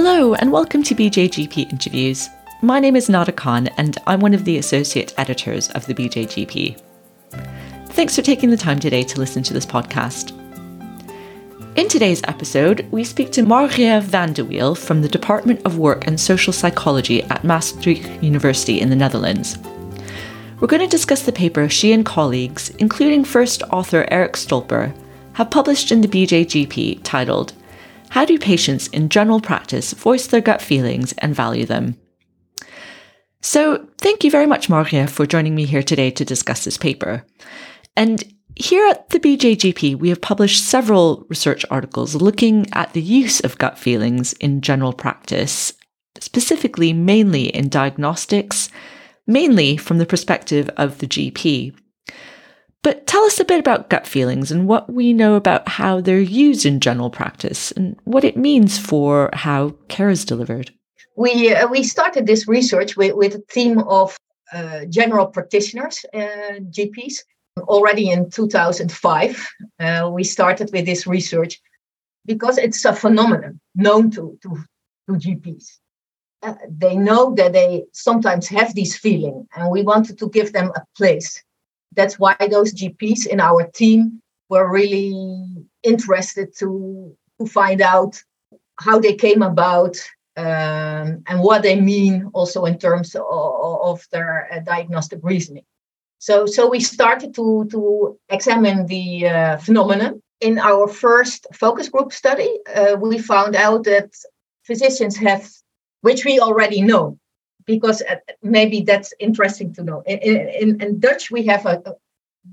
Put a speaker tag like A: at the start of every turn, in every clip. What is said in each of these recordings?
A: Hello, and welcome to BJGP Interviews. My name is Nada Khan, and I'm one of the associate editors of the BJGP. Thanks for taking the time today to listen to this podcast. In today's episode, we speak to Margje van de Wiel from the Department of Work and Social Psychology at Maastricht University in the Netherlands. We're going to discuss the paper she and colleagues, including first author Eric Stolper, have published in the BJGP titled how do patients in general practice voice their gut feelings and value them? So, thank you very much, Maria, for joining me here today to discuss this paper. And here at the BJGP, we have published several research articles looking at the use of gut feelings in general practice, specifically mainly in diagnostics, mainly from the perspective of the GP. But tell us a bit about gut feelings and what we know about how they're used in general practice and what it means for how care is delivered.
B: We, uh, we started this research with, with a team of uh, general practitioners, uh, GPs, already in 2005. Uh, we started with this research because it's a phenomenon known to, to, to GPs. Uh, they know that they sometimes have these feelings, and we wanted to give them a place that's why those GPs in our team were really interested to, to find out how they came about um, and what they mean also in terms of, of their uh, diagnostic reasoning. So, so we started to, to examine the uh, phenomenon. In our first focus group study, uh, we found out that physicians have, which we already know, because uh, maybe that's interesting to know. In, in, in Dutch, we have a,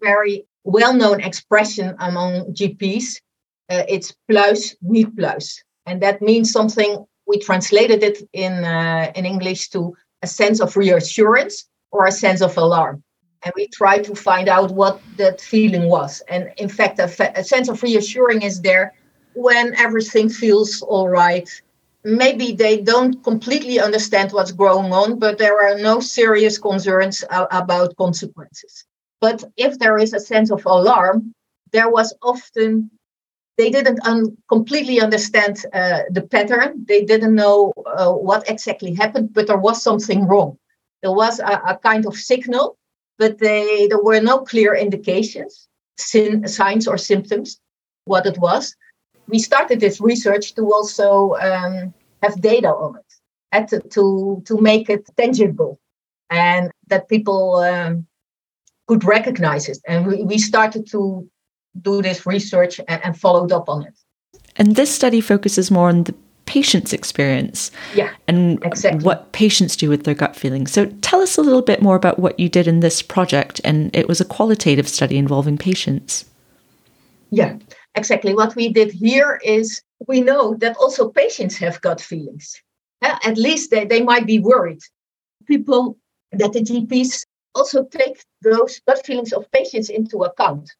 B: very well known expression among GPs. Uh, it's pluis, niet pluis. And that means something, we translated it in, uh, in English to a sense of reassurance or a sense of alarm. And we try to find out what that feeling was. And in fact, a, fa- a sense of reassuring is there when everything feels all right maybe they don't completely understand what's going on, but there are no serious concerns about consequences. But if there is a sense of alarm, there was often they didn't un- completely understand uh, the pattern. They didn't know uh, what exactly happened, but there was something wrong. There was a, a kind of signal, but they, there were no clear indications, sin, signs or symptoms, what it was we started this research to also um, have data on it and to, to, to make it tangible and that people um, could recognize it. And we, we started to do this research and, and followed up on it.
A: And this study focuses more on the patient's experience
B: yeah,
A: and
B: exactly.
A: what patients do with their gut feelings. So tell us a little bit more about what you did in this project. And it was a qualitative study involving patients.
B: Yeah exactly what we did here is we know that also patients have gut feelings. At least they, they might be worried. People that the GPs also take those gut feelings of patients into account.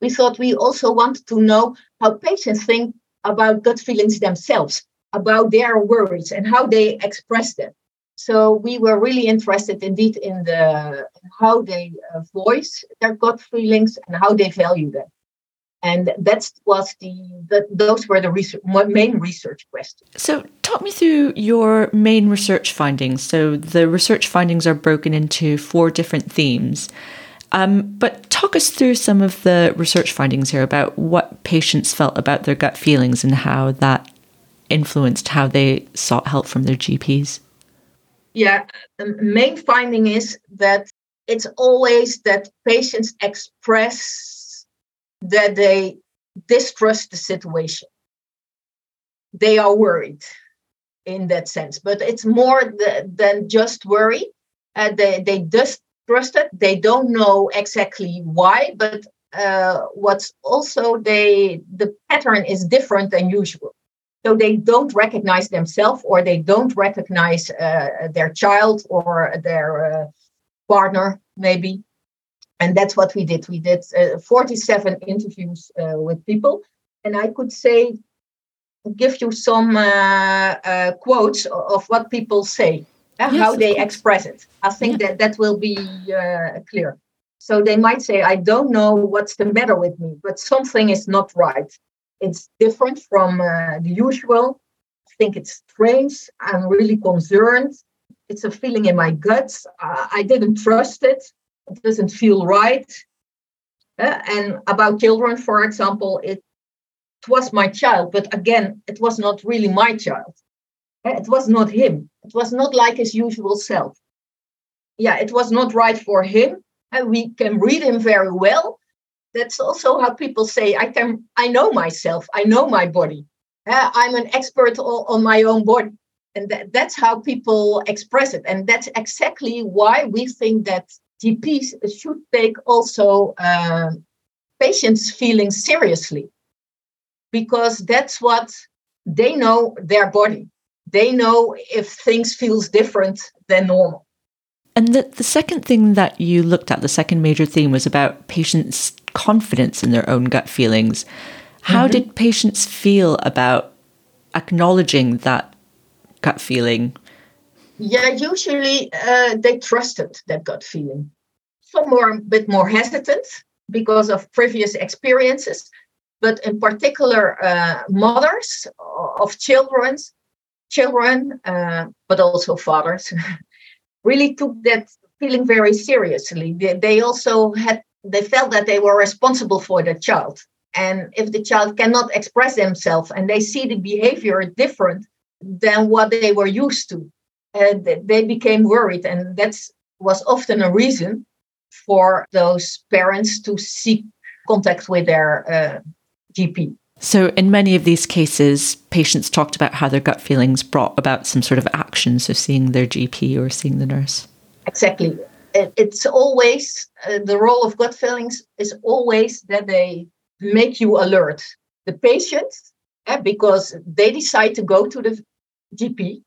B: We thought we also wanted to know how patients think about gut feelings themselves, about their worries and how they express them. So we were really interested indeed in the how they uh, voice their gut feelings and how they value them and that was the, the those were the research, main research questions.
A: So talk me through your main research findings. So the research findings are broken into four different themes. Um, but talk us through some of the research findings here about what patients felt about their gut feelings and how that influenced how they sought help from their gps
B: yeah the main finding is that it's always that patients express that they distrust the situation. They are worried in that sense, but it's more the, than just worry. Uh, they they distrust it. They don't know exactly why, but uh, what's also they the pattern is different than usual. So they don't recognize themselves, or they don't recognize uh, their child or their uh, partner, maybe and that's what we did. We did uh, 47 interviews uh, with people, and I could say, give you some uh, uh quotes of what people say, uh, yes, how they course. express it. I think yeah. that that will be uh, clear. So they might say, I don't know what's the matter with me, but something is not right. It's different from the usual. I think it's strange. I'm really concerned. It's a feeling in my guts. Uh, I didn't trust it. Doesn't feel right. Uh, and about children, for example, it, was my child, but again, it was not really my child. Uh, it was not him. It was not like his usual self. Yeah, it was not right for him. And we can read him very well. That's also how people say, I can I know myself, I know my body. Uh, I'm an expert on my own body. And that, that's how people express it. And that's exactly why we think that GPs should take also uh, patients' feelings seriously, because that's what they know their body. They know if things feels different than normal.
A: And the, the second thing that you looked at, the second major theme, was about patients' confidence in their own gut feelings. How mm-hmm. did patients feel about acknowledging that gut feeling?
B: Yeah, usually uh, they trusted that gut feeling. Some were a bit more hesitant because of previous experiences, but in particular, uh, mothers of children, children, uh, but also fathers, really took that feeling very seriously. They, they also had they felt that they were responsible for the child and if the child cannot express themselves and they see the behavior different than what they were used to, they became worried. And that was often a reason for those parents to seek contact with their uh, GP.
A: So, in many of these cases, patients talked about how their gut feelings brought about some sort of action, so seeing their GP or seeing the nurse.
B: Exactly. It's always uh, the role of gut feelings is always that they make you alert the patient eh, because they decide to go to the GP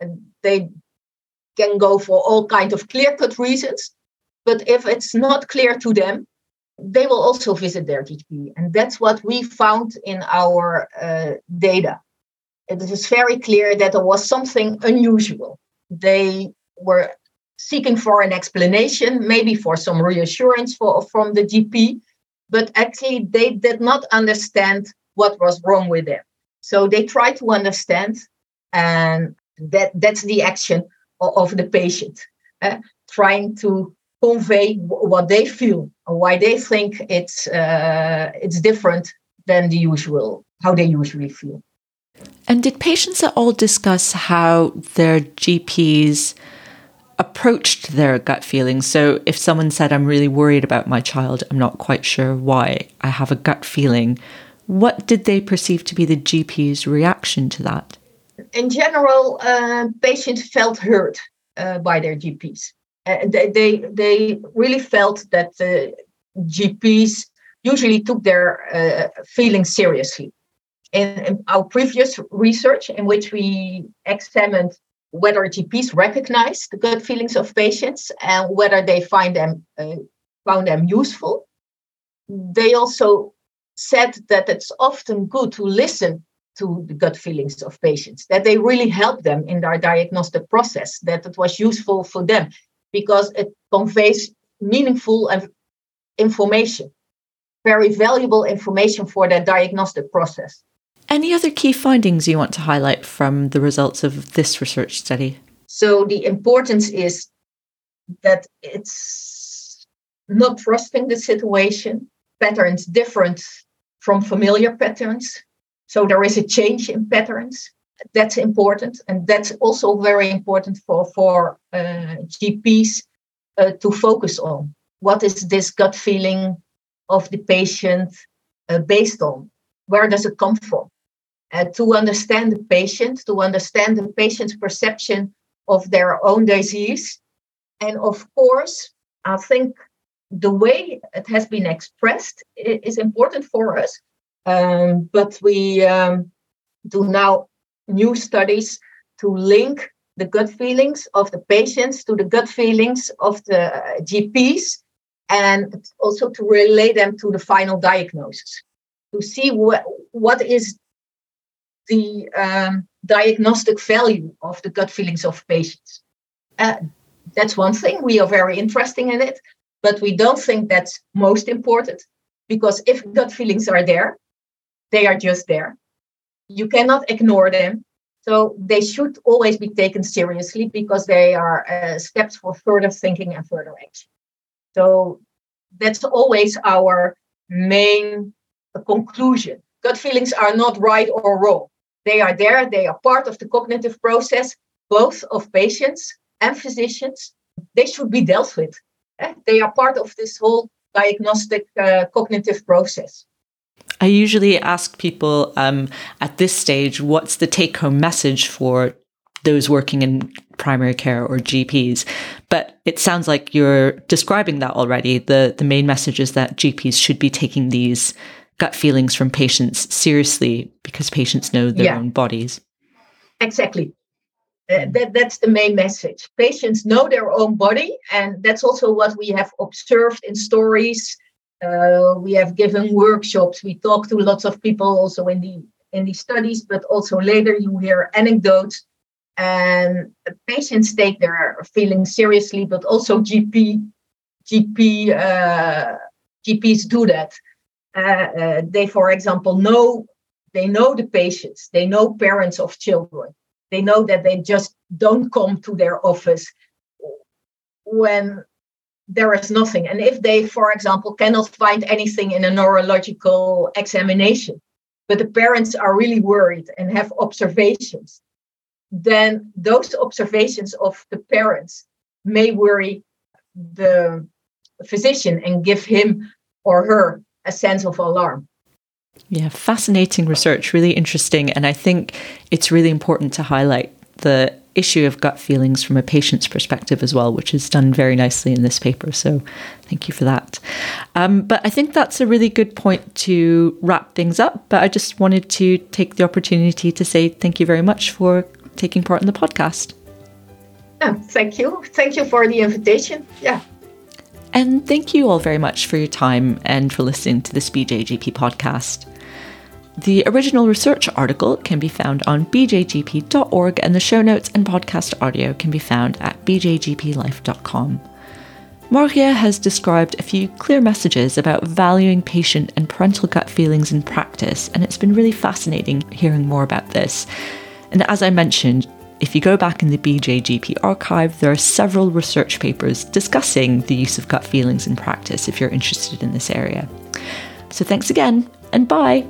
B: and they can go for all kinds of clear cut reasons. But if it's not clear to them, they will also visit their GP. And that's what we found in our uh, data. It was very clear that there was something unusual. They were seeking for an explanation, maybe for some reassurance for, from the GP, but actually they did not understand what was wrong with them. So they try to understand, and that that's the action of, of the patient, uh, trying to convey w- what they feel and why they think it's uh, it's different than the usual how they usually feel.
A: And did patients at all discuss how their GPs approached their gut feelings. So if someone said, I'm really worried about my child, I'm not quite sure why, I have a gut feeling, what did they perceive to be the GP's reaction to that?
B: In general, uh, patients felt hurt uh, by their GPs. Uh, they, they, they really felt that the GPs usually took their uh, feelings seriously. In, in our previous research, in which we examined whether GPs recognize the gut feelings of patients and whether they find them uh, found them useful. They also said that it's often good to listen to the gut feelings of patients, that they really help them in their diagnostic process, that it was useful for them because it conveys meaningful information, very valuable information for their diagnostic process.
A: Any other key findings you want to highlight from the results of this research study?
B: So, the importance is that it's not trusting the situation, patterns different from familiar patterns. So, there is a change in patterns. That's important. And that's also very important for, for uh, GPs uh, to focus on. What is this gut feeling of the patient uh, based on? Where does it come from? to understand the patient, to understand the patient's perception of their own disease. And of course, I think the way it has been expressed is important for us. Um, but we um, do now new studies to link the gut feelings of the patients to the gut feelings of the GPs and also to relate them to the final diagnosis to see what, what is the um, diagnostic value of the gut feelings of patients. Uh, that's one thing. We are very interested in it, but we don't think that's most important because if gut feelings are there, they are just there. You cannot ignore them. So they should always be taken seriously because they are uh, steps for further thinking and further action. So that's always our main uh, conclusion. Gut feelings are not right or wrong. They are there, they are part of the cognitive process, both of patients and physicians. They should be dealt with. Eh? They are part of this whole diagnostic uh, cognitive process.
A: I usually ask people um, at this stage, what's the take home message for those working in primary care or GPs? But it sounds like you're describing that already. The, the main message is that GPs should be taking these gut feelings from patients seriously because patients know their yeah. own bodies.
B: Exactly. Uh, that, that's the main message. Patients know their own body, and that's also what we have observed in stories uh, we have given workshops. We talk to lots of people also in the in the studies, but also later you hear anecdotes. And patients take their feelings seriously, but also GP GP uh, GPs do that. Uh, uh, they, for example, know they know the patients. They know parents of children. They know that they just don't come to their office when there is nothing. And if they, for example, cannot find anything in a neurological examination, but the parents are really worried and have observations, then those observations of the parents may worry the physician and give him or her a sense of alarm.
A: Yeah, fascinating research, really interesting. And I think it's really important to highlight the issue of gut feelings from a patient's perspective as well, which is done very nicely in this paper. So thank you for that. Um, but I think that's a really good point to wrap things up. But I just wanted to take the opportunity to say thank you very much for taking part in the podcast.
B: Yeah, thank you. Thank you for the invitation. Yeah.
A: And thank you all very much for your time and for listening to this BJGP podcast. The original research article can be found on bjgp.org, and the show notes and podcast audio can be found at bjgplife.com. Margje has described a few clear messages about valuing patient and parental gut feelings in practice, and it's been really fascinating hearing more about this. And as I mentioned, if you go back in the BJGP archive, there are several research papers discussing the use of gut feelings in practice if you're interested in this area. So thanks again, and bye!